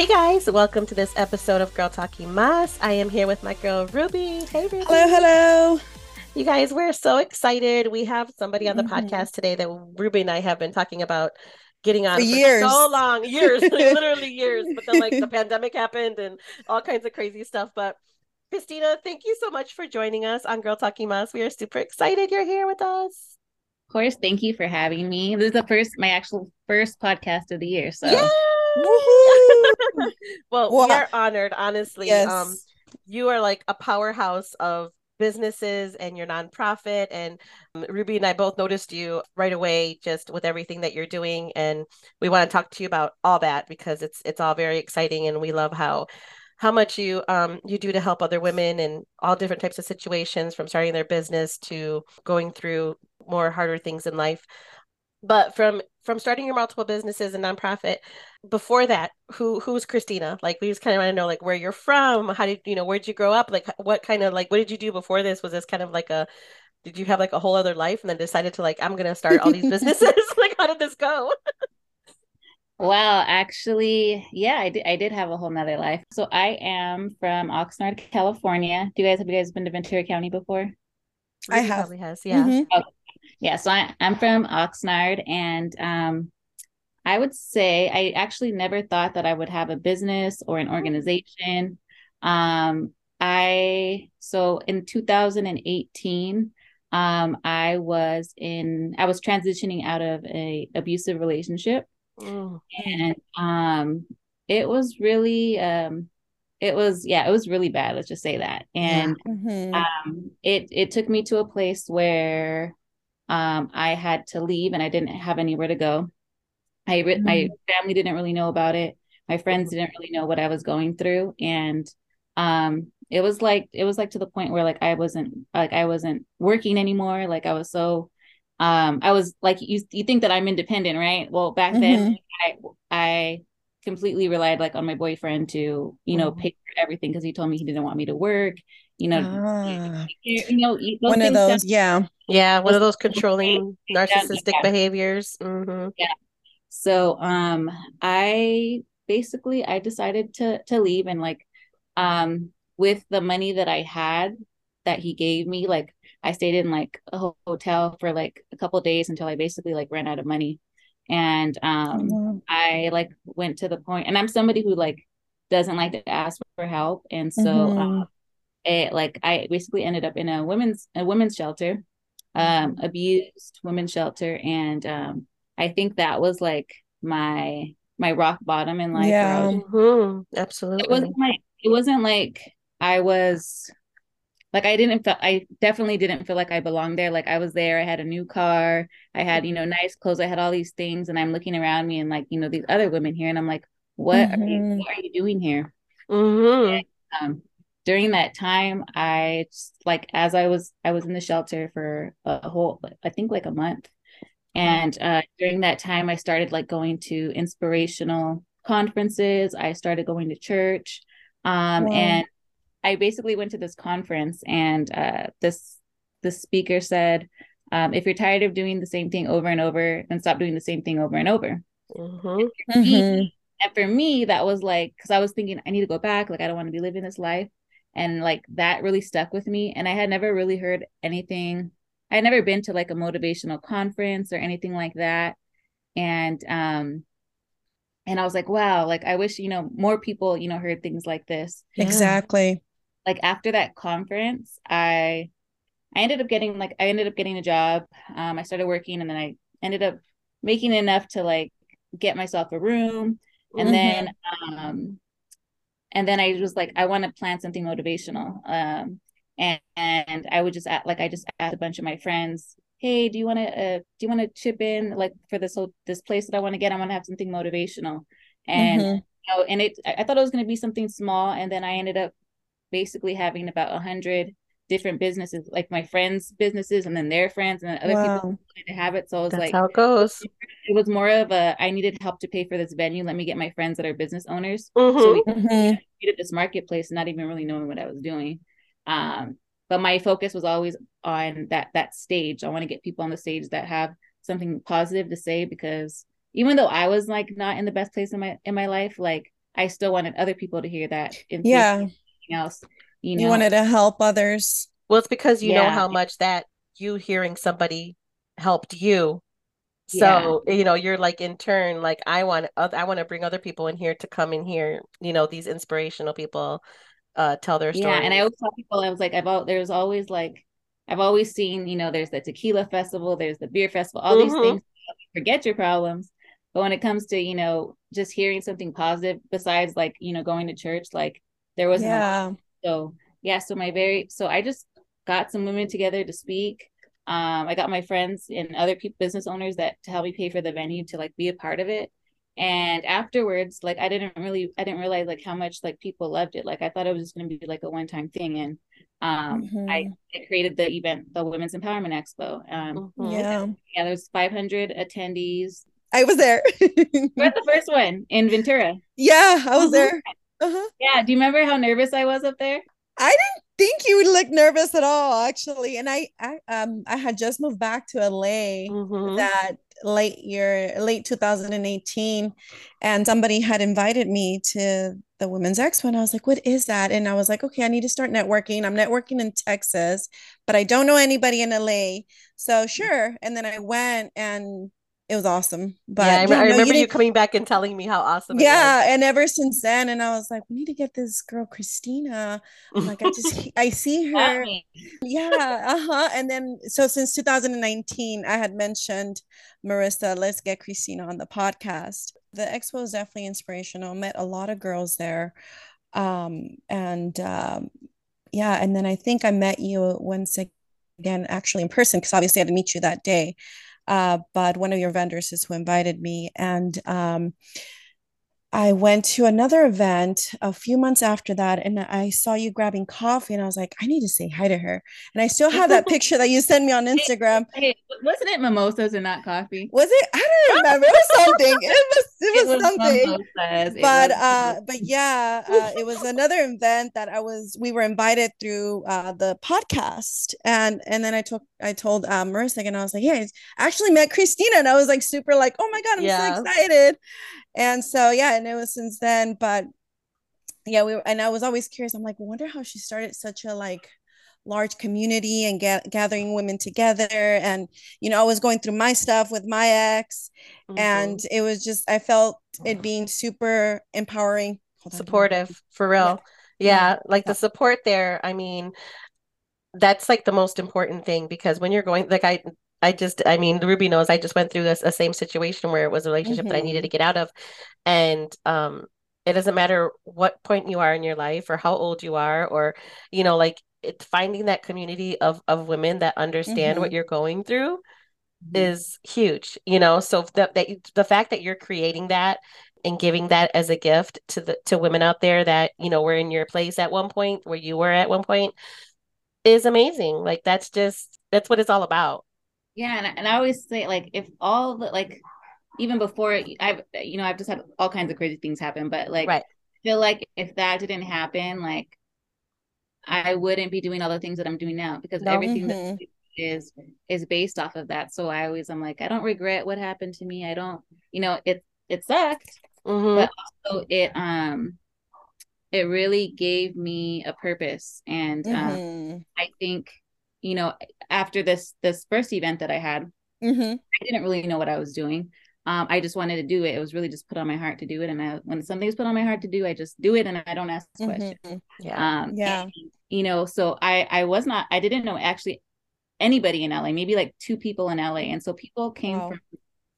Hey guys, welcome to this episode of Girl Talking Mas. I am here with my girl Ruby. Hey Ruby. Hello, hello. You guys, we're so excited. We have somebody on the mm-hmm. podcast today that Ruby and I have been talking about getting on for, for years. so long, years, literally years. But then like the pandemic happened and all kinds of crazy stuff. But Christina, thank you so much for joining us on Girl Talking Mas. We are super excited you're here with us. Of course, thank you for having me. This is the first, my actual first podcast of the year. So well, we are honored, honestly. Yes. Um, you are like a powerhouse of businesses and your nonprofit. And um, Ruby and I both noticed you right away, just with everything that you're doing. And we want to talk to you about all that because it's it's all very exciting, and we love how how much you um you do to help other women in all different types of situations, from starting their business to going through more harder things in life. But from from starting your multiple businesses and nonprofit, before that, who who's Christina? Like we just kind of want to know like where you're from, how did you know where'd you grow up? Like what kind of like what did you do before this? Was this kind of like a did you have like a whole other life and then decided to like I'm gonna start all these businesses? like how did this go? Well, actually, yeah, I did. I did have a whole nother life. So I am from Oxnard, California. Do you guys have you guys been to Ventura County before? I have. Probably has, yeah. Mm-hmm. Okay yeah so I, i'm from oxnard and um i would say i actually never thought that i would have a business or an mm. organization um i so in 2018 um i was in i was transitioning out of a abusive relationship oh. and um it was really um it was yeah it was really bad let's just say that and yeah. mm-hmm. um it it took me to a place where um, I had to leave and I didn't have anywhere to go. I mm-hmm. my family didn't really know about it. My friends didn't really know what I was going through, and um, it was like it was like to the point where like I wasn't like I wasn't working anymore. Like I was so um, I was like you you think that I'm independent, right? Well, back mm-hmm. then I I completely relied like on my boyfriend to you know mm-hmm. pay for everything because he told me he didn't want me to work you know, ah. you, you, know, one of those, yeah, yeah, one of those controlling narcissistic yeah. behaviors. Mm-hmm. Yeah. So, um, I basically I decided to to leave and like, um, with the money that I had that he gave me, like I stayed in like a hotel for like a couple days until I basically like ran out of money. And um mm-hmm. I like went to the point and I'm somebody who like doesn't like to ask for help. And so mm-hmm. uh, it like I basically ended up in a women's a women's shelter, um, abused women's shelter, and um, I think that was like my my rock bottom in life. Yeah, was, mm-hmm. absolutely. It wasn't like it wasn't like I was like I didn't feel I definitely didn't feel like I belonged there. Like I was there, I had a new car, I had, you know, mm-hmm. nice clothes, I had all these things, and I'm looking around me and like, you know, these other women here, and I'm like, what mm-hmm. are you mm-hmm. what are you doing here? Mm-hmm. And, um, during that time i like as i was i was in the shelter for a whole i think like a month and uh, during that time i started like going to inspirational conferences i started going to church um, wow. and i basically went to this conference and uh, this the speaker said um, if you're tired of doing the same thing over and over then stop doing the same thing over and over. Mm-hmm. mm-hmm. and for me that was like because i was thinking i need to go back like i don't want to be living this life. And like that really stuck with me. And i had never really heard anything i had never been to like a motivational conference or anything like that. And um and i was like wow like i wish you know more people you know heard things like this. Exactly like after that conference i i ended up getting like i ended up getting a job um i started working and then i ended up making enough to like get myself a room and mm-hmm. then um and then I was like, I want to plan something motivational. Um, and, and I would just add, like I just asked a bunch of my friends, hey, do you want to uh, do you want to chip in like for this whole this place that I want to get? I want to have something motivational, and mm-hmm. you know, and it I thought it was going to be something small, and then I ended up basically having about a hundred different businesses, like my friends' businesses, and then their friends, and then other wow. people to have it. So I was That's like, how it goes. It was more of a I needed help to pay for this venue. Let me get my friends that are business owners. Mm-hmm. So we mm-hmm. created this marketplace, not even really knowing what I was doing. Um, but my focus was always on that that stage. I want to get people on the stage that have something positive to say because even though I was like not in the best place in my in my life, like I still wanted other people to hear that. yeah. Else, you know, you wanted to help others. Well, it's because you yeah. know how much that you hearing somebody helped you. So, yeah. you know, you're like in turn, like I want I want to bring other people in here to come in here, you know, these inspirational people uh tell their story. Yeah, and I always tell people I was like, I've there's always like I've always seen, you know, there's the tequila festival, there's the beer festival, all mm-hmm. these things. Forget your problems. But when it comes to, you know, just hearing something positive besides like, you know, going to church, like there was yeah. So yeah, so my very so I just got some women together to speak. Um, I got my friends and other people, business owners that to help me pay for the venue to like be a part of it. And afterwards, like I didn't really, I didn't realize like how much like people loved it. Like I thought it was just going to be like a one time thing. And um, mm-hmm. I, I, created the event, the Women's Empowerment Expo. Um, mm-hmm. yeah, yeah, there's 500 attendees. I was there. We're the first one in Ventura. Yeah, I was uh-huh. there. Uh-huh. Yeah. Do you remember how nervous I was up there? I didn't think you would look nervous at all, actually. And I, I, um, I had just moved back to LA mm-hmm. that late year, late 2018, and somebody had invited me to the Women's Expo, and I was like, "What is that?" And I was like, "Okay, I need to start networking. I'm networking in Texas, but I don't know anybody in LA, so sure." And then I went and it was awesome. But yeah, I, yeah, I remember you, you, coming back and telling me how awesome. Yeah, and ever since then, and I was like, we need to get this girl Christina. I'm like, I just I see her. yeah, uh huh. And then so since 2019, I had mentioned Marissa, let's get Christina on the podcast. The expo is definitely inspirational. Met a lot of girls there, um, and um, yeah, and then I think I met you once again, actually in person, because obviously I had to meet you that day. Uh, but one of your vendors is who invited me. And um, I went to another event a few months after that and I saw you grabbing coffee and I was like, I need to say hi to her. And I still have that picture that you sent me on Instagram. Hey, wasn't it mimosas and not coffee? Was it? I don't remember. It was something. It was it was, it was something. Mimosas. But uh but yeah, uh, it was another event that I was we were invited through uh the podcast. And and then I took I told uh, Marissa and I was like, yeah, I actually met Christina and I was like super like, oh my God, I'm yeah. so excited and so yeah and it was since then but yeah we were, and i was always curious i'm like wonder how she started such a like large community and gathering women together and you know i was going through my stuff with my ex mm-hmm. and it was just i felt it being super empowering supportive for real yeah, yeah. like yeah. the support there i mean that's like the most important thing because when you're going like i I just, I mean, Ruby knows I just went through this a same situation where it was a relationship mm-hmm. that I needed to mm-hmm. get out of, and um, it doesn't matter what point you are in your life or how old you are, or you know, like it, finding that community of of women that understand mm-hmm. what you're going through mm-hmm. is huge. You know, so the, that the fact that you're creating that and giving that as a gift to the to women out there that you know were in your place at one point where you were at one point is amazing. Like that's just that's what it's all about. Yeah, and, and I always say like if all the like even before I've you know I've just had all kinds of crazy things happen, but like right. I feel like if that didn't happen, like I wouldn't be doing all the things that I'm doing now because no. everything mm-hmm. that is is based off of that. So I always I'm like I don't regret what happened to me. I don't you know it it sucked, mm-hmm. but also it um it really gave me a purpose and um, mm-hmm. um, I think you know, after this this first event that I had, mm-hmm. I didn't really know what I was doing. Um, I just wanted to do it. It was really just put on my heart to do it. And I, when something's put on my heart to do, I just do it and I don't ask mm-hmm. questions. Yeah. Um, yeah. And, you know, so I, I was not, I didn't know actually anybody in LA, maybe like two people in LA. And so people came wow. from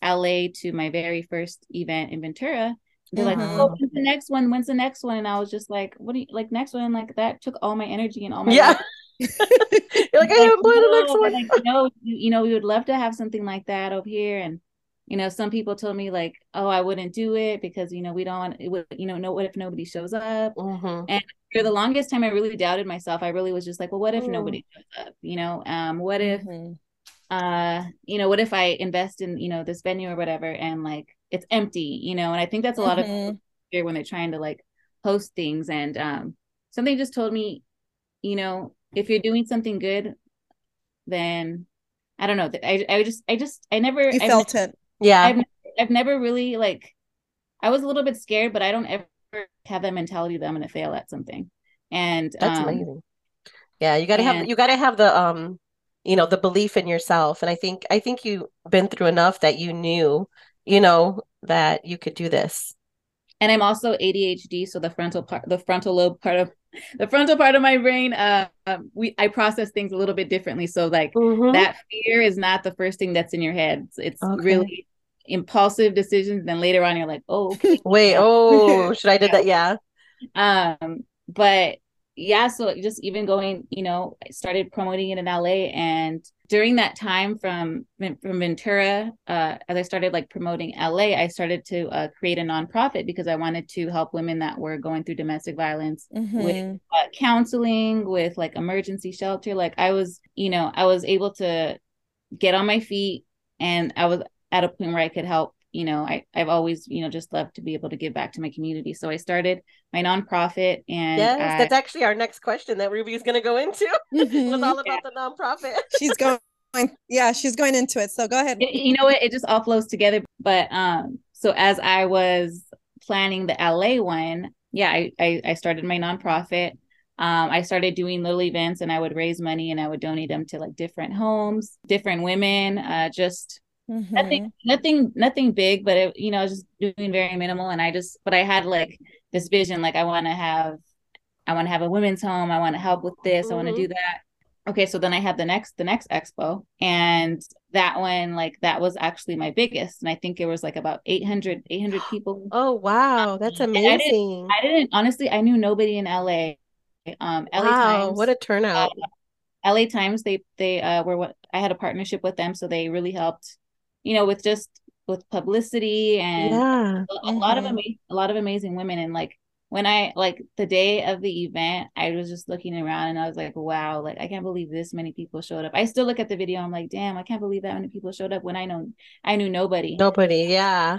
LA to my very first event in Ventura. They're mm-hmm. like, oh, when's the next one? When's the next one? And I was just like, what do you like next one? Like that took all my energy and all my yeah. You're like, I haven't played the next one. Like, you know, you, you know, we would love to have something like that over here. And, you know, some people told me like, oh, I wouldn't do it because, you know, we don't want it would, you know, no, what if nobody shows up? Mm-hmm. And for the longest time, I really doubted myself. I really was just like, well, what if mm. nobody shows up? You know, um, what if, mm-hmm. uh, you know, what if I invest in, you know, this venue or whatever and like it's empty, you know? And I think that's a lot mm-hmm. of fear when they're trying to like host things. And um, something just told me, you know, if you're doing something good, then I don't know. I I just I just I never you I've felt it. Yeah. I've I've never really like I was a little bit scared, but I don't ever have that mentality that I'm going to fail at something. And that's um, amazing. Yeah, you got to have you got to have the um you know the belief in yourself and I think I think you've been through enough that you knew, you know, that you could do this. And I'm also ADHD, so the frontal part the frontal lobe part of the frontal part of my brain uh we I process things a little bit differently so like mm-hmm. that fear is not the first thing that's in your head. It's, it's okay. really impulsive decisions then later on you're like oh okay. wait oh should i did that yeah um but yeah so just even going you know i started promoting it in la and during that time from from ventura uh as i started like promoting la i started to uh, create a nonprofit because i wanted to help women that were going through domestic violence mm-hmm. with uh, counseling with like emergency shelter like i was you know i was able to get on my feet and i was at a point where I could help. You know, I, I've always, you know, just loved to be able to give back to my community. So I started my nonprofit and Yes, I, that's actually our next question that Ruby is gonna go into. Mm-hmm. was all about yeah. the nonprofit. she's going yeah, she's going into it. So go ahead. You know what? It just all flows together. But um, so as I was planning the LA one, yeah, I, I, I started my nonprofit. Um, I started doing little events and I would raise money and I would donate them to like different homes, different women, uh, just Mm-hmm. Nothing, nothing, nothing big, but it, you know, just doing very minimal. And I just, but I had like this vision, like I want to have, I want to have a women's home. I want to help with this. Mm-hmm. I want to do that. Okay, so then I had the next, the next expo, and that one, like that was actually my biggest, and I think it was like about 800, 800 people. Oh wow, that's amazing! I didn't, I didn't, honestly, I knew nobody in LA. Um, LA wow, Times, what a turnout! Uh, LA Times, they they uh, were what I had a partnership with them, so they really helped you know, with just with publicity and yeah. a, mm-hmm. lot of mm-hmm. amazing, a lot of amazing women. And like when I like the day of the event, I was just looking around and I was like, wow, like I can't believe this many people showed up. I still look at the video, I'm like, damn, I can't believe that many people showed up when I know I knew nobody. Nobody, yeah.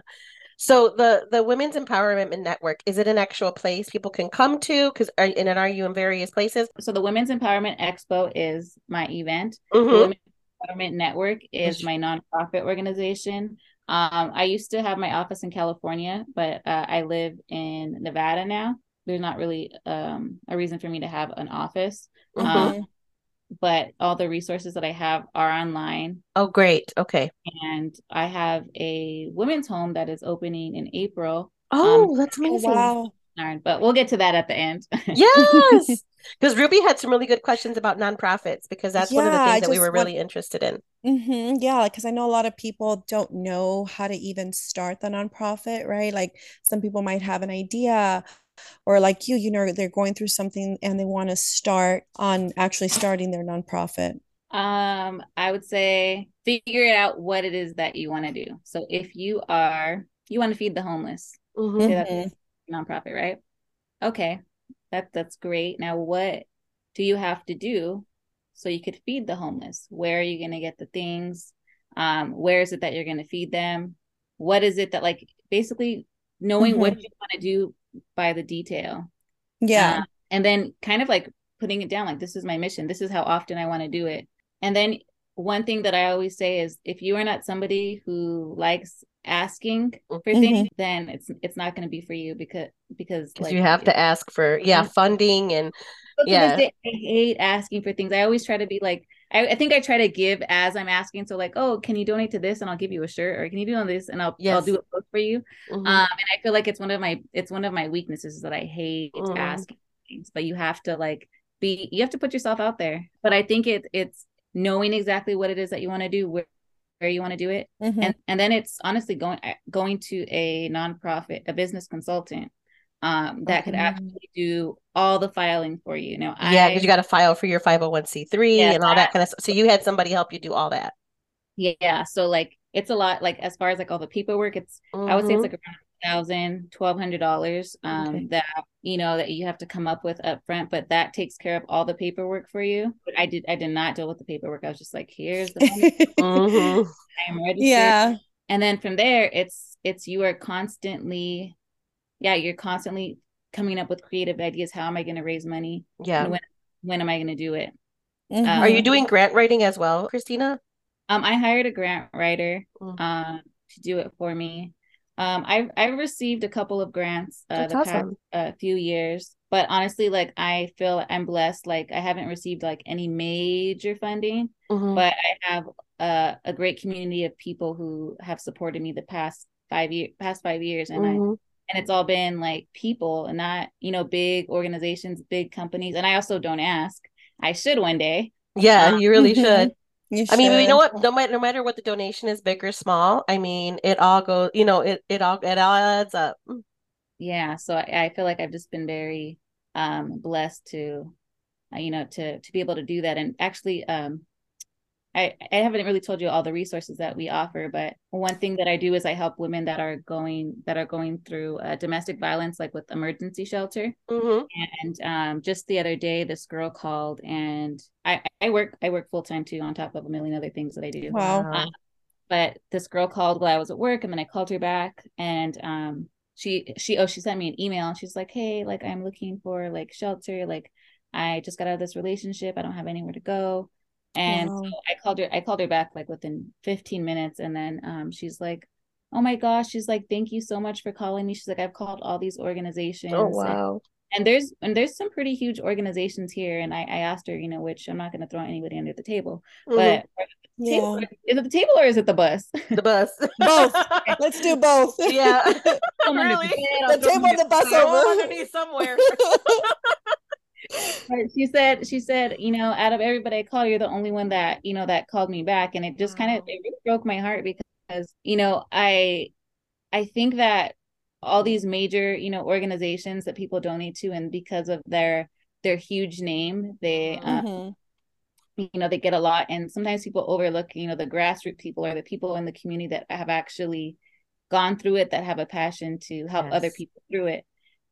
So the the Women's Empowerment Network is it an actual place people can come to? Because and are you in various places? So the Women's Empowerment Expo is my event. Mm-hmm. Empowerment Network is my nonprofit organization. Um, I used to have my office in California, but uh, I live in Nevada now. There's not really um, a reason for me to have an office. Mm-hmm. Um, but all the resources that I have are online. Oh, great. Okay. And I have a women's home that is opening in April. Oh, um, that's amazing. Wow. But we'll get to that at the end. yes. Because Ruby had some really good questions about nonprofits because that's yeah, one of the things that we were really interested in. Mm-hmm, yeah, because I know a lot of people don't know how to even start the nonprofit, right? Like some people might have an idea, or like you, you know, they're going through something and they want to start on actually starting their nonprofit. Um, I would say figure out what it is that you want to do. So if you are you want to feed the homeless, mm-hmm. Nonprofit, right? Okay, that that's great. Now what do you have to do so you could feed the homeless? Where are you going to get the things? Um, where is it that you're going to feed them? What is it that like basically knowing mm-hmm. what you want to do by the detail. Yeah. Uh, and then kind of like putting it down like this is my mission. This is how often I want to do it. And then one thing that I always say is if you are not somebody who likes asking for mm-hmm. things then it's it's not going to be for you because because like, you have to ask for yeah funding and yeah i hate asking for things i always try to be like I, I, think i try to give as i'm asking so like oh can you donate to this and i'll give you a shirt or can you do on this and i'll yes. i'll do a post for you mm-hmm. um and i feel like it's one of my it's one of my weaknesses that i hate mm-hmm. asking things but you have to like be you have to put yourself out there but i think it it's knowing exactly what it is that you want to do where where you want to do it mm-hmm. and and then it's honestly going going to a nonprofit a business consultant um, that could mm-hmm. actually do all the filing for you. you know, yeah, because you got to file for your 501c3 yeah, and all that kind of stuff. So you had somebody help you do all that. Yeah. So like it's a lot, like as far as like all the paperwork, it's mm-hmm. I would say it's mm-hmm. like around thousand, twelve hundred dollars um okay. that you know that you have to come up with up front, but that takes care of all the paperwork for you. But I did I did not deal with the paperwork. I was just like, here's the mm-hmm. I am ready Yeah. And then from there it's it's you are constantly yeah, you're constantly coming up with creative ideas. How am I going to raise money? Yeah. When when am I going to do it? Mm-hmm. Um, Are you doing grant writing as well, Christina? Um, I hired a grant writer mm-hmm. um to do it for me. Um, I've I've received a couple of grants uh, the awesome. past uh, few years, but honestly, like I feel I'm blessed. Like I haven't received like any major funding, mm-hmm. but I have uh, a great community of people who have supported me the past five year past five years, and mm-hmm. I and it's all been like people and not you know big organizations, big companies. And I also don't ask. I should one day. Yeah, um, you really should. You I mean, you know what? No matter no matter what the donation is, big or small. I mean, it all goes. You know, it it all it all adds up. Yeah. So I, I feel like I've just been very um blessed to, uh, you know, to to be able to do that. And actually, um, I, I haven't really told you all the resources that we offer, but one thing that I do is I help women that are going that are going through uh, domestic violence, like with emergency shelter. Mm-hmm. And um, just the other day, this girl called, and I I work I work full time too, on top of a million other things that I do. Wow. Uh, but this girl called while I was at work, and then I called her back, and um, she she oh she sent me an email, and she's like, hey, like I'm looking for like shelter, like I just got out of this relationship, I don't have anywhere to go and wow. so I called her, I called her back like within 15 minutes. And then um, she's like, Oh my gosh, she's like, Thank you so much for calling me. She's like, I've called all these organizations. Oh wow. And, and there's and there's some pretty huge organizations here. And I, I asked her, you know, which I'm not gonna throw anybody under the table. Mm-hmm. But yeah. Table, is it the table or is it the bus? The bus. both. Let's do both. Yeah. really? The, the table and the bus over. underneath somewhere she said she said you know out of everybody i call you're the only one that you know that called me back and it just wow. kind of it really broke my heart because you know i i think that all these major you know organizations that people donate to and because of their their huge name they uh, mm-hmm. um, you know they get a lot and sometimes people overlook you know the grassroots people or the people in the community that have actually gone through it that have a passion to help yes. other people through it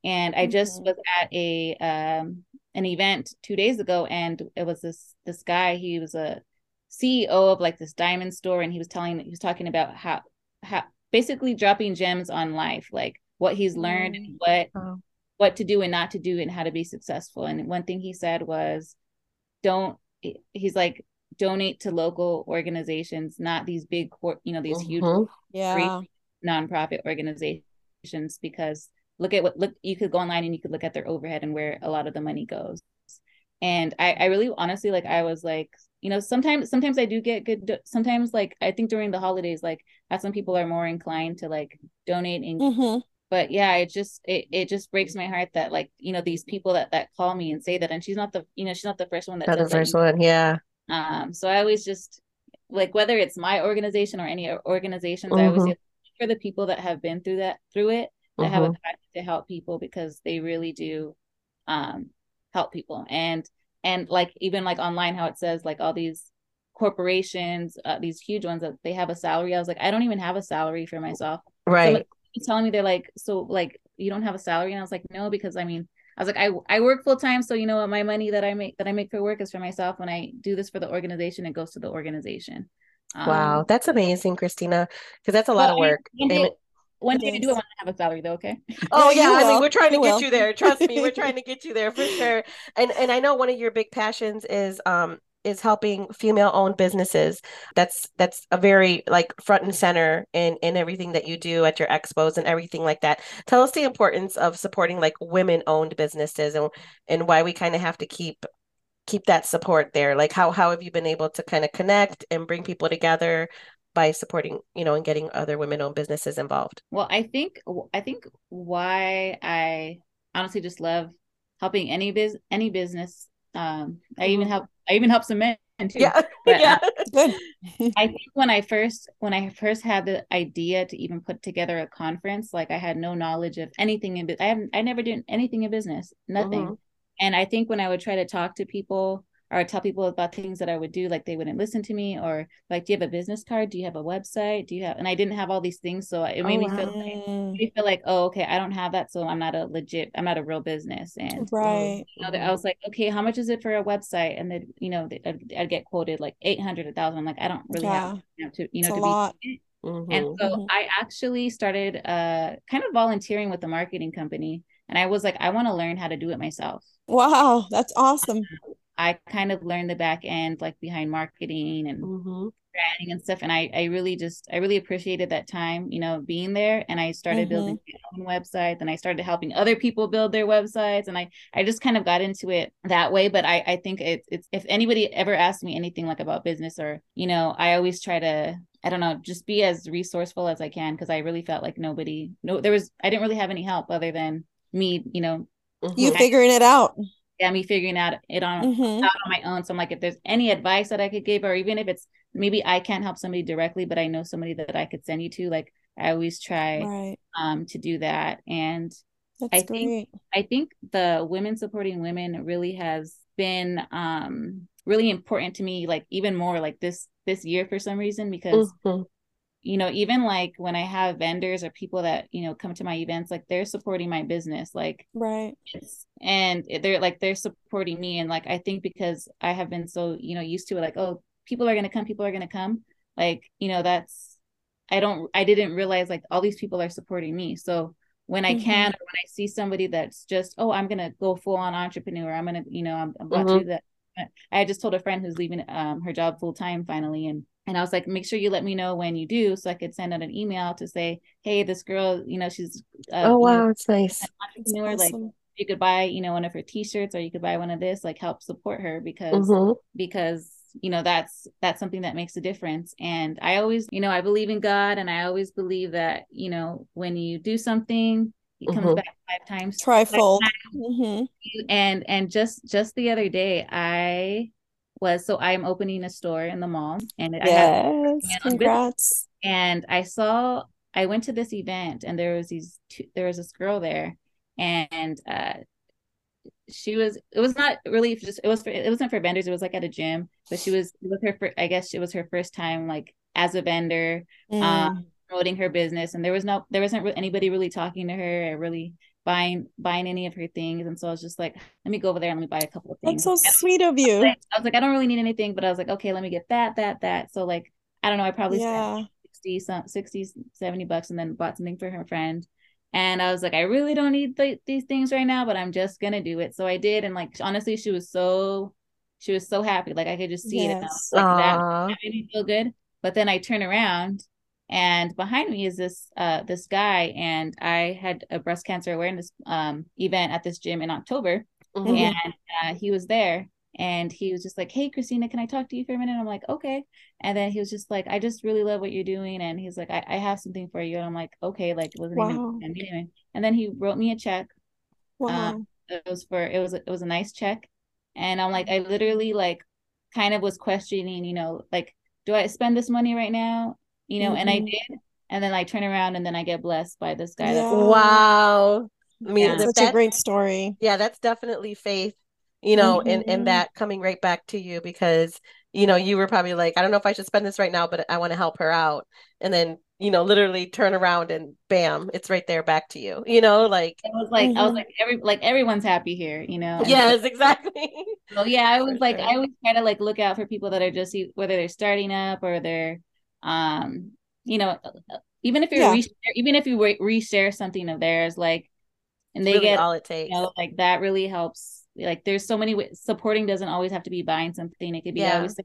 and i just mm-hmm. was at a um an event two days ago and it was this this guy he was a ceo of like this diamond store and he was telling he was talking about how how basically dropping gems on life like what he's learned and what oh. what to do and not to do and how to be successful and one thing he said was don't he's like donate to local organizations not these big you know these mm-hmm. huge yeah nonprofit organizations because look at what look you could go online and you could look at their overhead and where a lot of the money goes and i i really honestly like i was like you know sometimes sometimes i do get good sometimes like i think during the holidays like as some people are more inclined to like donate and mm-hmm. but yeah it just it, it just breaks my heart that like you know these people that that call me and say that and she's not the you know she's not the first one that not the first one yeah um so i always just like whether it's my organization or any organizations mm-hmm. i always mm-hmm. for the people that have been through that through it that mm-hmm. have a mm-hmm. passion to help people because they really do um, help people. And and like even like online how it says like all these corporations uh, these huge ones that they have a salary. I was like i don't even have a salary for myself. Right. so, telling me they're like so like you don't have a salary? And i was like no because i mean i was like i i work full time so you know what my money that i make that i make for work is for myself. When i do this for the organization it goes to the organization. Wow. Um, that's amazing christina because that's a lot of work when do you do want to have a salary though, okay? Oh yeah, I mean we're trying to you get will. you there. Trust me, we're trying to get you there for sure. And and I know one of your big passions is um is helping female owned businesses. That's that's a very like front and center in in everything that you do at your expos and everything like that. Tell us the importance of supporting like women owned businesses and and why we kind of have to keep keep that support there. Like how how have you been able to kind of connect and bring people together by supporting you know and getting other women owned businesses involved well i think i think why i honestly just love helping any biz any business um i even mm-hmm. help i even help some men too yeah but, yeah good i think when i first when i first had the idea to even put together a conference like i had no knowledge of anything in i haven't i never did anything in business nothing mm-hmm. and i think when i would try to talk to people or tell people about things that I would do, like they wouldn't listen to me, or like, do you have a business card? Do you have a website? Do you have? And I didn't have all these things, so it made oh, me feel like, made me feel like, oh, okay, I don't have that, so I'm not a legit, I'm not a real business. And right, you know, I was like, okay, how much is it for a website? And then you know, I'd, I'd get quoted like eight hundred, a thousand. I'm like, I don't really yeah. have to, you know, to be. Mm-hmm. And so mm-hmm. I actually started uh kind of volunteering with the marketing company. And I was like, I want to learn how to do it myself. Wow, that's awesome. I kind of learned the back end, like behind marketing and mm-hmm. branding and stuff. And I, I really just, I really appreciated that time, you know, being there. And I started mm-hmm. building my own website. and I started helping other people build their websites. And I, I just kind of got into it that way. But I, I think it's, it's, if anybody ever asked me anything like about business or, you know, I always try to, I don't know, just be as resourceful as I can. Cause I really felt like nobody, no, there was, I didn't really have any help other than me, you know, you figuring it out yeah, me figuring out it on mm-hmm. out on my own. So I'm like, if there's any advice that I could give, or even if it's maybe I can't help somebody directly, but I know somebody that I could send you to, like I always try right. um to do that. And That's I great. think I think the women supporting women really has been um really important to me, like even more like this this year for some reason because mm-hmm you know even like when i have vendors or people that you know come to my events like they're supporting my business like right and they're like they're supporting me and like i think because i have been so you know used to it like oh people are going to come people are going to come like you know that's i don't i didn't realize like all these people are supporting me so when i mm-hmm. can or when i see somebody that's just oh i'm going to go full on entrepreneur i'm going to you know i'm, I'm about mm-hmm. to do that i just told a friend who's leaving um, her job full time finally and and I was like, make sure you let me know when you do, so I could send out an email to say, hey, this girl, you know, she's uh, oh wow, it's nice. Entrepreneur, awesome. like you could buy, you know, one of her T-shirts, or you could buy one of this, like help support her because mm-hmm. because you know that's that's something that makes a difference. And I always, you know, I believe in God, and I always believe that you know when you do something, it comes mm-hmm. back five times, trifold. Mm-hmm. And and just just the other day, I was so I'm opening a store in the mall and yes, I congrats. And I saw I went to this event and there was these two, there was this girl there and uh she was it was not really just it was for it wasn't for vendors it was like at a gym but she was with her for I guess it was her first time like as a vendor mm. um promoting her business and there was no there wasn't anybody really talking to her or really buying buying any of her things. And so I was just like, let me go over there and let me buy a couple of things. That's so and sweet of you. I was, like, I was, like, I don't really need anything, but I was like, okay, let me get that, that, that. So like, I don't know, I probably yeah. spent 60, some 60, 70 bucks and then bought something for her friend. And I was like, I really don't need th- these things right now, but I'm just gonna do it. So I did, and like honestly, she was so she was so happy. Like I could just see yes. it. Like that, that made me feel good. But then I turn around and behind me is this uh this guy and i had a breast cancer awareness um event at this gym in october. Mm-hmm. and uh, he was there and he was just like hey christina can i talk to you for a minute? I'm like okay. And then he was just like i just really love what you're doing and he's like i, I have something for you and i'm like okay like wasn't wow. even anyway and then he wrote me a check wow. um, it was for it was it was a nice check. And i'm like i literally like kind of was questioning you know like do i spend this money right now you know, mm-hmm. and I mm-hmm. did. And then I turn around and then I get blessed by this guy. Yeah. wow. I mean, yeah. such a great story. Yeah, that's definitely faith, you know, mm-hmm. and, and that coming right back to you because, you know, you were probably like, I don't know if I should spend this right now, but I want to help her out. And then, you know, literally turn around and bam, it's right there back to you, you know, like it was like, mm-hmm. I was mm-hmm. like, every, like everyone's happy here, you know? yes, exactly. So yeah, I was like, sure. I always try to like look out for people that are just, whether they're starting up or they're, um you know even if you yeah. even if you re- reshare something of theirs like and they really get all it takes you know like that really helps like there's so many ways supporting doesn't always have to be buying something it could be yeah. always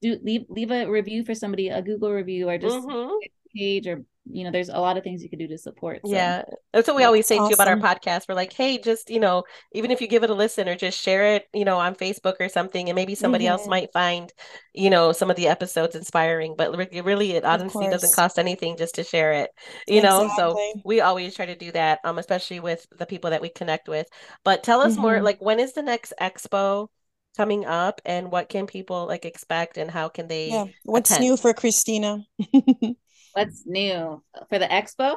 do leave leave a review for somebody a google review or just mm-hmm. Page or you know there's a lot of things you can do to support so. yeah that's what we always say awesome. to you about our podcast we're like hey just you know even if you give it a listen or just share it you know on facebook or something and maybe somebody mm-hmm. else might find you know some of the episodes inspiring but really it honestly doesn't cost anything just to share it you exactly. know so we always try to do that um especially with the people that we connect with but tell us mm-hmm. more like when is the next expo coming up and what can people like expect and how can they yeah what's attend? new for christina What's new for the expo?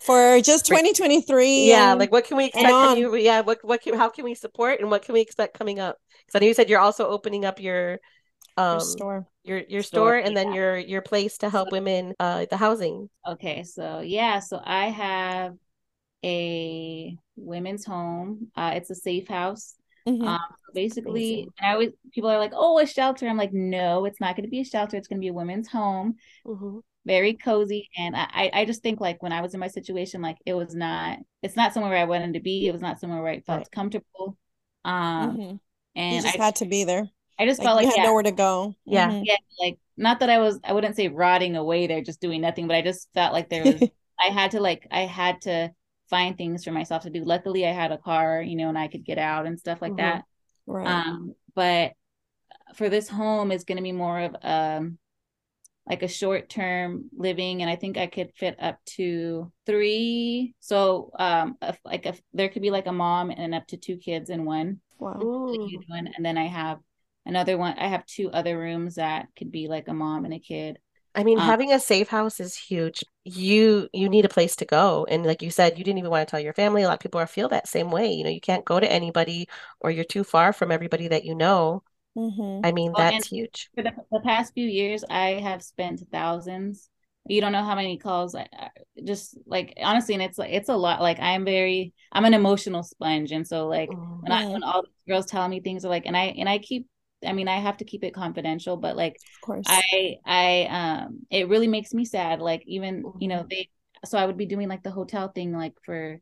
For just 2023. Yeah, like what can we expect from you? Yeah, what what can how can we support and what can we expect coming up? Because I know you said you're also opening up your um your store your your store, store and yeah. then your your place to help women uh the housing. Okay, so yeah, so I have a women's home. Uh it's a safe house. Mm-hmm. Um, basically, I always people are like, "Oh, a shelter." I'm like, "No, it's not going to be a shelter. It's going to be a women's home." Mm-hmm very cozy and I, I just think like when i was in my situation like it was not it's not somewhere where i wanted to be it was not somewhere where i felt right. comfortable um mm-hmm. and you just I, had to be there i just like felt like you had yeah, nowhere to go yeah mm-hmm. yeah like not that I was I wouldn't say rotting away there just doing nothing, but I just felt like there was I had to like I had to find things for myself to do. Luckily I had a car, you know, and I could get out and stuff like mm-hmm. that. Right. Um, but for this home is going to be more of um like a short term living and i think i could fit up to three so um if, like if there could be like a mom and up to two kids in one wow and then i have another one i have two other rooms that could be like a mom and a kid I mean, um, having a safe house is huge. You you need a place to go, and like you said, you didn't even want to tell your family. A lot of people are feel that same way. You know, you can't go to anybody, or you're too far from everybody that you know. Mm-hmm. I mean, well, that's huge. For the, the, past few years, I have spent thousands. You don't know how many calls. I, just like honestly, and it's like it's a lot. Like I'm very, I'm an emotional sponge, and so like mm-hmm. when I when all the girls tell me things are like, and I and I keep. I mean, I have to keep it confidential, but like, of course, I I um, it really makes me sad. Like even mm-hmm. you know mm-hmm. they, so I would be doing like the hotel thing, like for,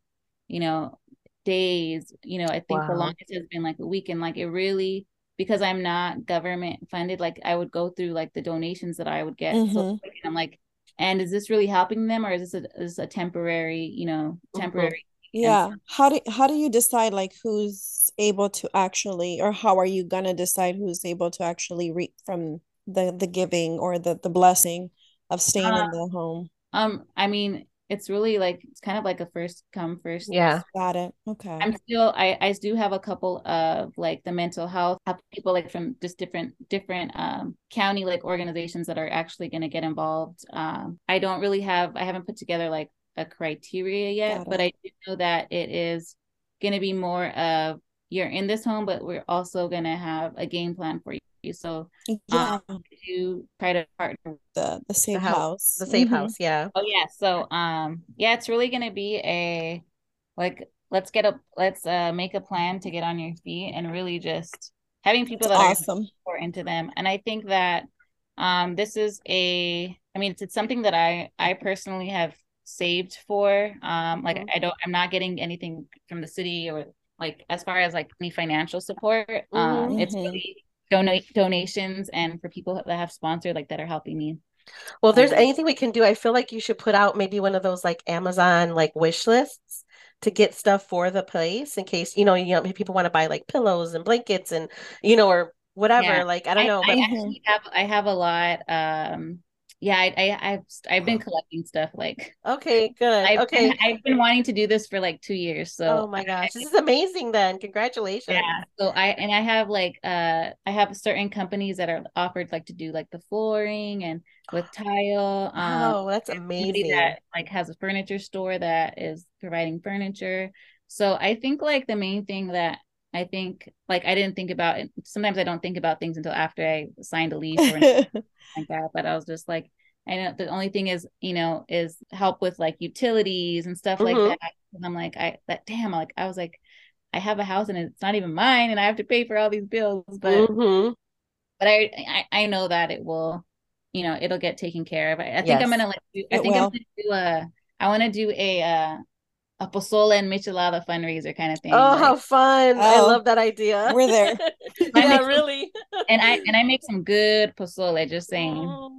you know, days. You know, I think wow. the longest has been like a week, and like it really because I'm not government funded, like I would go through like the donations that I would get. Mm-hmm. So I'm like, and is this really helping them or is this a, is a temporary, you know, mm-hmm. temporary? Yeah. How do how do you decide like who's able to actually or how are you gonna decide who's able to actually reap from the the giving or the the blessing of staying uh, in the home? Um, I mean, it's really like it's kind of like a first come first yeah. Got it. Okay. I'm still i i do have a couple of like the mental health people like from just different different um county like organizations that are actually going to get involved. Um i don't really have i haven't put together like a criteria yet but i do know that it is going to be more of you're in this home but we're also going to have a game plan for you so yeah, um, you try to partner the the safe the house, house, the safe mm-hmm. house. Yeah. Oh yeah. So um yeah, it's really gonna be a like let's get a let's uh make a plan to get on your feet and really just having people That's that awesome. are into them. And I think that um this is a I mean it's, it's something that I I personally have saved for. Um like mm-hmm. I don't I'm not getting anything from the city or like as far as like any financial support. Um mm-hmm. it's really donate donations and for people that have sponsored like that are helping me well if there's um, anything we can do i feel like you should put out maybe one of those like amazon like wish lists to get stuff for the place in case you know you know people want to buy like pillows and blankets and you know or whatever yeah. like i don't know I, but... I have i have a lot um yeah, I, I have I've been collecting stuff like okay, good. I've okay, been, I've been wanting to do this for like two years. So oh my gosh, I, this is amazing. Then congratulations. Yeah. So I and I have like uh I have certain companies that are offered like to do like the flooring and with tile. Um, oh, that's amazing. That like has a furniture store that is providing furniture. So I think like the main thing that I think like I didn't think about it. Sometimes I don't think about things until after I signed a lease or anything like that. But I was just like, I know the only thing is, you know, is help with like utilities and stuff mm-hmm. like that. And I'm like, I that damn, like I was like, I have a house and it's not even mine, and I have to pay for all these bills. But mm-hmm. but I, I I know that it will, you know, it'll get taken care of. I, I think yes. I'm gonna like. Do, I think will. I'm gonna do a. I want to do a uh, a pozole and michelada fundraiser kind of thing. Oh, like, how fun! Oh, I love that idea. We're there. yeah, really. and I and I make some good pozole. Just saying. Oh,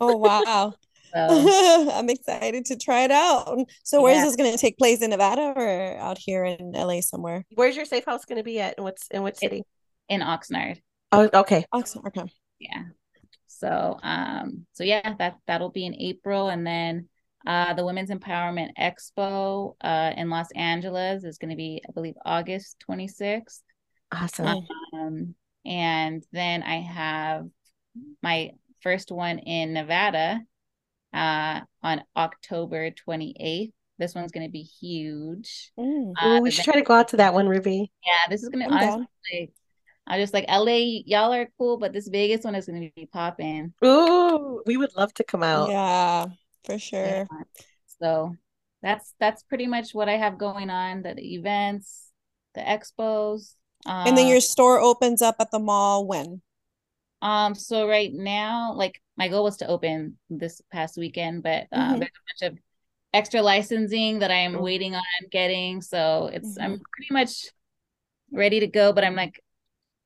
oh wow. So, I'm excited to try it out. So, where yeah. is this going to take place in Nevada or out here in LA somewhere? Where's your safe house going to be at? In what's in what city? In Oxnard. Oh, okay. Oxnard. Okay. Yeah. So, um, so yeah, that that'll be in April, and then uh, the Women's Empowerment Expo uh, in Los Angeles is going to be, I believe, August 26th. Awesome. Um, and then I have my first one in Nevada uh, on October 28th. This one's going to be huge. Mm. Uh, Ooh, we should try to go out to that one, Ruby. Yeah, this is going to honestly. Like, I'm just like LA, y'all are cool, but this Vegas one is going to be popping. Ooh, we would love to come out. Yeah for sure. So that's that's pretty much what I have going on. The, events, the expos. Um, and then your um, store opens up at the mall when? Um, so right now, like my goal was to open this past weekend, but um, mm-hmm. there's a bunch of extra licensing that I am mm-hmm. waiting on getting. So it's mm-hmm. I'm pretty much ready to go, but I'm like,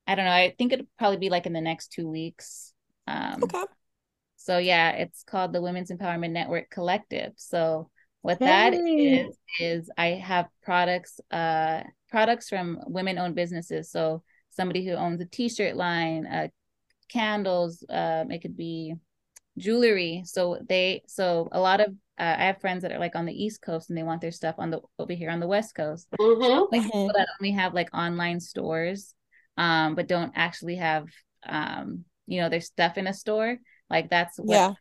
I don't know. I think it'd probably be like in the next two weeks. Um, okay so yeah, it's called the Women's Empowerment Network Collective. So what that is is I have products uh products from women owned businesses. So somebody who owns a t-shirt line, uh candles, um it could be jewelry. So they so a lot of uh, I have friends that are like on the East Coast and they want their stuff on the over here on the West Coast. Mm-hmm. Like people that only have like online stores, um, but don't actually have um, you know, their stuff in a store. Like that's what yeah.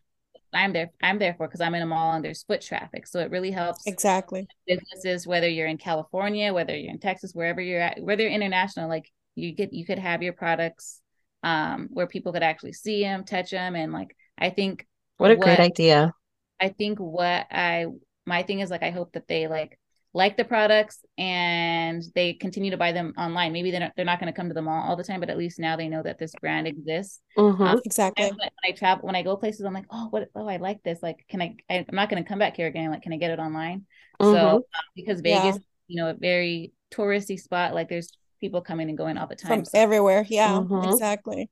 I'm there. I'm there for because I'm in a mall and there's foot traffic. So it really helps exactly businesses, whether you're in California, whether you're in Texas, wherever you're at, whether you're international, like you get you could have your products um where people could actually see them, touch them, and like I think what a what, great idea. I think what I my thing is like I hope that they like like the products and they continue to buy them online. Maybe they're not, they're not going to come to the mall all the time, but at least now they know that this brand exists. Mm-hmm. Um, exactly. When I travel, when I go places, I'm like, oh, what? Oh, I like this. Like, can I? I am not going to come back here again. Like, can I get it online? Mm-hmm. So um, because Vegas, yeah. you know, a very touristy spot. Like, there's people coming and going all the time from so. everywhere. Yeah, mm-hmm. exactly.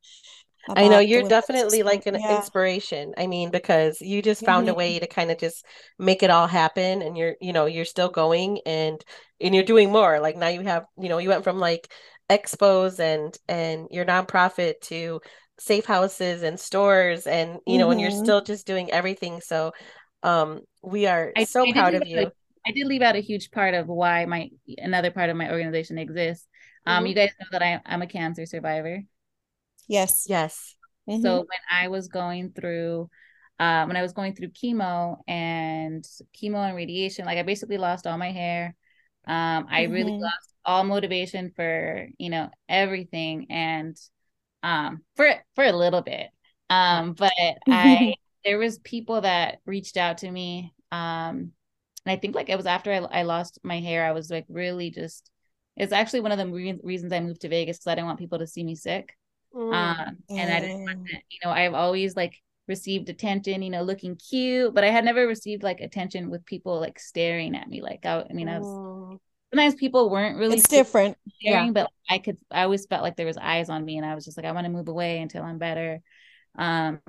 I know you're definitely like an yeah. inspiration. I mean, because you just found mm-hmm. a way to kind of just make it all happen and you're, you know, you're still going and and you're doing more. Like now you have, you know, you went from like expos and and your nonprofit to safe houses and stores and you know, mm-hmm. and you're still just doing everything. So um we are I, so I proud of you. I did leave out a huge part of why my another part of my organization exists. Um, mm-hmm. you guys know that I, I'm a cancer survivor. Yes. Yes. Mm-hmm. So when I was going through uh, when I was going through chemo and chemo and radiation, like I basically lost all my hair. Um, I mm-hmm. really lost all motivation for, you know, everything and um for for a little bit. Um, but I there was people that reached out to me. Um, and I think like it was after I, I lost my hair, I was like really just it's actually one of the re- reasons I moved to Vegas because I didn't want people to see me sick. Mm. Um, and I didn't want to, you know, I've always like received attention, you know, looking cute, but I had never received like attention with people like staring at me. Like, I, I mean, I was mm. sometimes people weren't really it's different, staring, yeah. but I could, I always felt like there was eyes on me, and I was just like, I want to move away until I'm better. Um,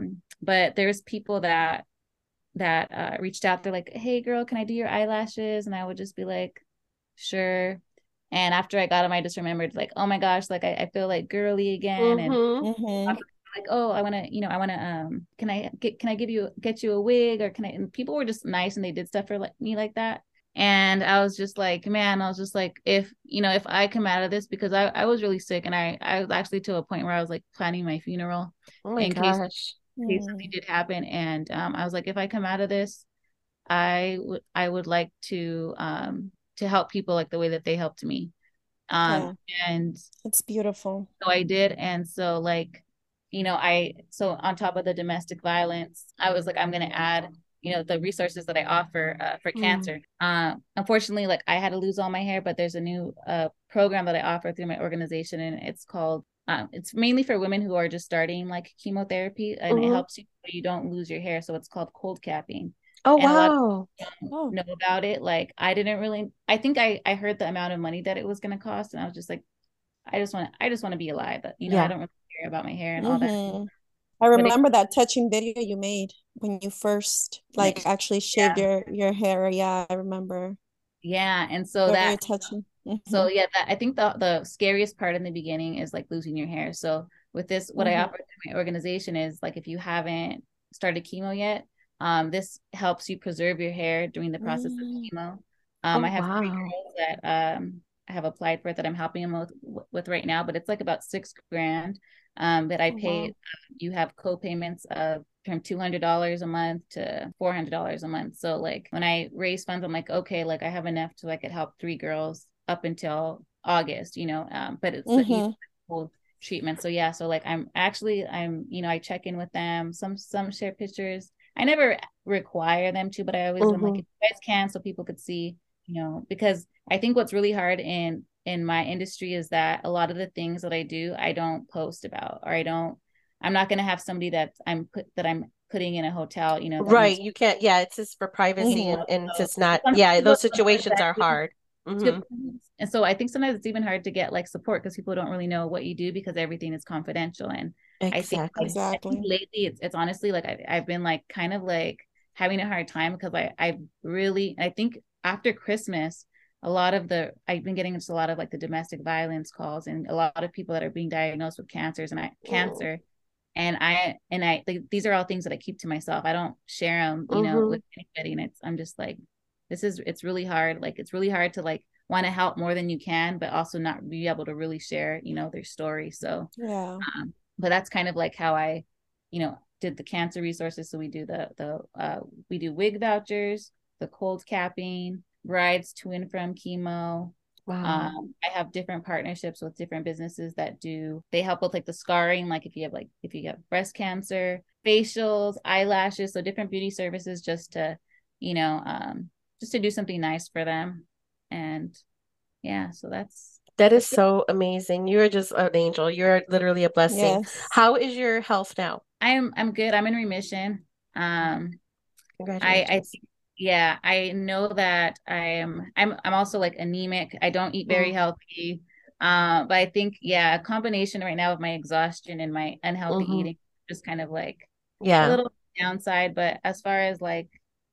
but there's people that that uh, reached out. They're like, "Hey, girl, can I do your eyelashes?" And I would just be like, "Sure." And after I got them, I just remembered like, oh my gosh, like I, I feel like girly again. Mm-hmm. And mm-hmm. like, oh, I want to, you know, I want to, um, can I get, can I give you, get you a wig or can I, and people were just nice and they did stuff for like me like that. And I was just like, man, I was just like, if, you know, if I come out of this, because I, I was really sick and I, I was actually to a point where I was like planning my funeral. Oh my in gosh. Case, in case something did happen. And um, I was like, if I come out of this, I would, I would like to, um, to help people like the way that they helped me um yeah. and it's beautiful so i did and so like you know i so on top of the domestic violence i was like i'm going to add you know the resources that i offer uh, for mm. cancer uh, unfortunately like i had to lose all my hair but there's a new uh, program that i offer through my organization and it's called um, it's mainly for women who are just starting like chemotherapy and mm-hmm. it helps you so you don't lose your hair so it's called cold capping Oh wow. Oh. Know about it. Like I didn't really I think I I heard the amount of money that it was gonna cost and I was just like, I just want to. I just want to be alive. But you know, yeah. I don't really care about my hair and mm-hmm. all that. Mm-hmm. I remember it, that touching video you made when you first like actually shaved yeah. your your hair. Yeah, I remember. Yeah, and so Very that touching. Mm-hmm. So yeah, that I think the the scariest part in the beginning is like losing your hair. So with this, what mm-hmm. I offer through my organization is like if you haven't started chemo yet, um, this helps you preserve your hair during the process mm. of chemo. Um, oh, I have wow. three girls that um, I have applied for it that I'm helping them with, with right now, but it's like about six grand um, that I oh, pay. Wow. You have co-payments of from two hundred dollars a month to four hundred dollars a month. So like when I raise funds, I'm like, okay, like I have enough to I could help three girls up until August, you know. Um, but it's mm-hmm. whole treatment. So yeah, so like I'm actually I'm you know I check in with them. Some some share pictures I never require them to, but I always mm-hmm. am like, mm-hmm. if you guys can, so people could see, you know, because I think what's really hard in in my industry is that a lot of the things that I do, I don't post about, or I don't. I'm not going to have somebody that I'm put that I'm putting in a hotel, you know. Right. You can't. Yeah, it's just for privacy, mm-hmm. and, and it's just not. Yeah, those situations are hard. Mm-hmm. And so I think sometimes it's even hard to get like support because people don't really know what you do because everything is confidential. And exactly. I think, exactly. I think lately it's, it's honestly like I, I've been like kind of like having a hard time because I, I really, I think after Christmas, a lot of the I've been getting into a lot of like the domestic violence calls and a lot of people that are being diagnosed with cancers and I cancer and I and I like, these are all things that I keep to myself. I don't share them, you mm-hmm. know, with anybody and it's I'm just like this is it's really hard like it's really hard to like want to help more than you can but also not be able to really share you know their story so yeah um, but that's kind of like how I you know did the cancer resources so we do the the uh we do wig vouchers the cold capping rides to and from chemo. Wow. Um, I have different partnerships with different businesses that do they help with like the scarring, like if you have like if you have breast cancer, facials, eyelashes, so different beauty services just to, you know, um, just to do something nice for them. And yeah, so that's that is so amazing. You are just an angel. You're literally a blessing. Yes. How is your health now? I'm I'm good. I'm in remission. Um Congratulations. I, I yeah i know that i'm i'm i'm also like anemic i don't eat very mm. healthy uh, but i think yeah a combination right now of my exhaustion and my unhealthy mm-hmm. eating just kind of like yeah a little downside but as far as like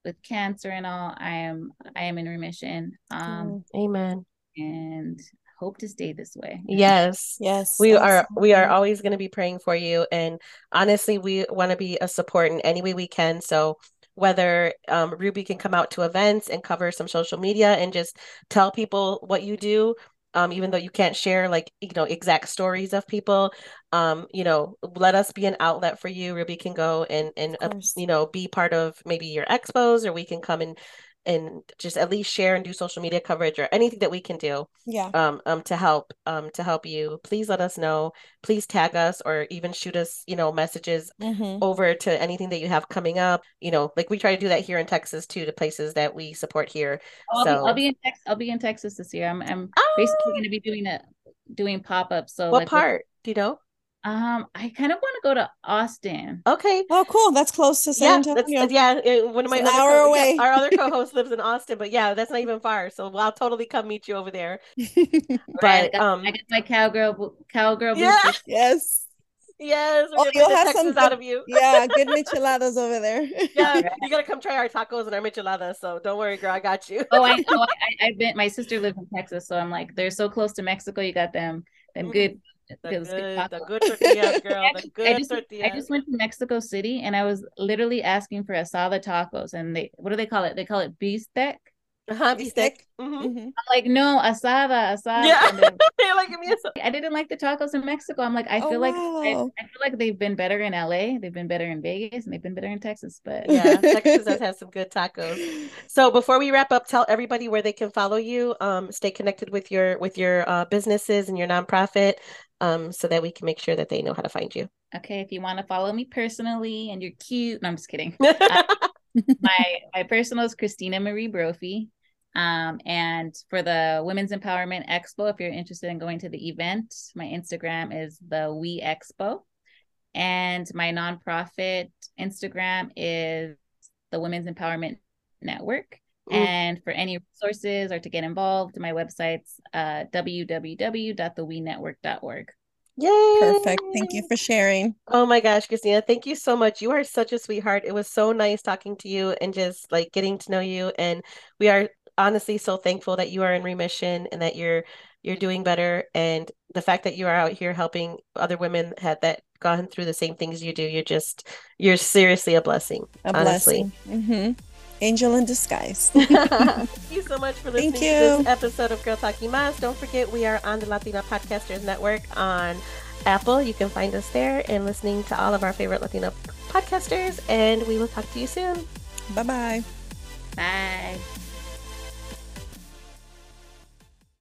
with cancer and all i am i am in remission um mm, amen and hope to stay this way yes yes we absolutely. are we are always going to be praying for you and honestly we want to be a support in any way we can so whether um, Ruby can come out to events and cover some social media and just tell people what you do. Um, even though you can't share like you know exact stories of people, um, you know, let us be an outlet for you. Ruby can go and and uh, you know be part of maybe your expos, or we can come and and just at least share and do social media coverage or anything that we can do yeah. um, um to help um to help you please let us know. Please tag us or even shoot us you know messages mm-hmm. over to anything that you have coming up. You know like we try to do that here in texas too to places that we support here. Oh, so I'll be, I'll be in texas i'll be in texas this year. I'm, I'm oh. basically going to be doing a doing pop-ups so what like, part? Do you know um, I kind of want to go to Austin. Okay. Oh, cool. That's close to San yeah, Antonio. yeah, one of my an hour co- away. Yeah, our other co-host lives in Austin, but yeah, that's not even far. So I'll totally come meet you over there. but right, I got, um, I got my cowgirl cowgirl. Yeah. Yes. Yes, oh, you'll have some good, out of you. yeah, good micheladas over there. yeah, you gotta come try our tacos and our micheladas. So don't worry, girl, I got you. oh, I know. I, have been. My sister lives in Texas, so I'm like, they're so close to Mexico. You got them, them mm-hmm. good the good, the good tortillas, girl. The good I just, tortillas. I just went to Mexico City and I was literally asking for asada tacos, and they what do they call it? They call it bistec. Uh-huh, bistec. Mm-hmm. Mm-hmm. like, no, asada, asada. Yeah. Then, like, I didn't like the tacos in Mexico. I'm like, I oh, feel oh, like wow. I, I, feel like they've been better in LA, they've been better in Vegas, and they've been better in Texas. But yeah, Texas does have some good tacos. So before we wrap up, tell everybody where they can follow you. Um, stay connected with your with your uh, businesses and your nonprofit um, so that we can make sure that they know how to find you. Okay, if you want to follow me personally and you're cute, no, I'm just kidding. uh, my my personal is Christina Marie Brophy. Um, and for the Women's Empowerment Expo, if you're interested in going to the event, my Instagram is the We Expo. And my nonprofit Instagram is the Women's Empowerment Network. Ooh. And for any resources or to get involved, my website's uh, www.theweenetwork.org. Yay! Perfect. Thank you for sharing. Oh my gosh, Christina, thank you so much. You are such a sweetheart. It was so nice talking to you and just like getting to know you. And we are honestly so thankful that you are in remission and that you're you're doing better. And the fact that you are out here helping other women had that gone through the same things you do, you're just you're seriously a blessing. A honestly. blessing. Mm-hmm angel in disguise. Thank you so much for listening to this episode of Girl Talking Mas. Don't forget, we are on the Latina Podcasters Network on Apple. You can find us there and listening to all of our favorite Latina podcasters. And we will talk to you soon. Bye-bye. Bye.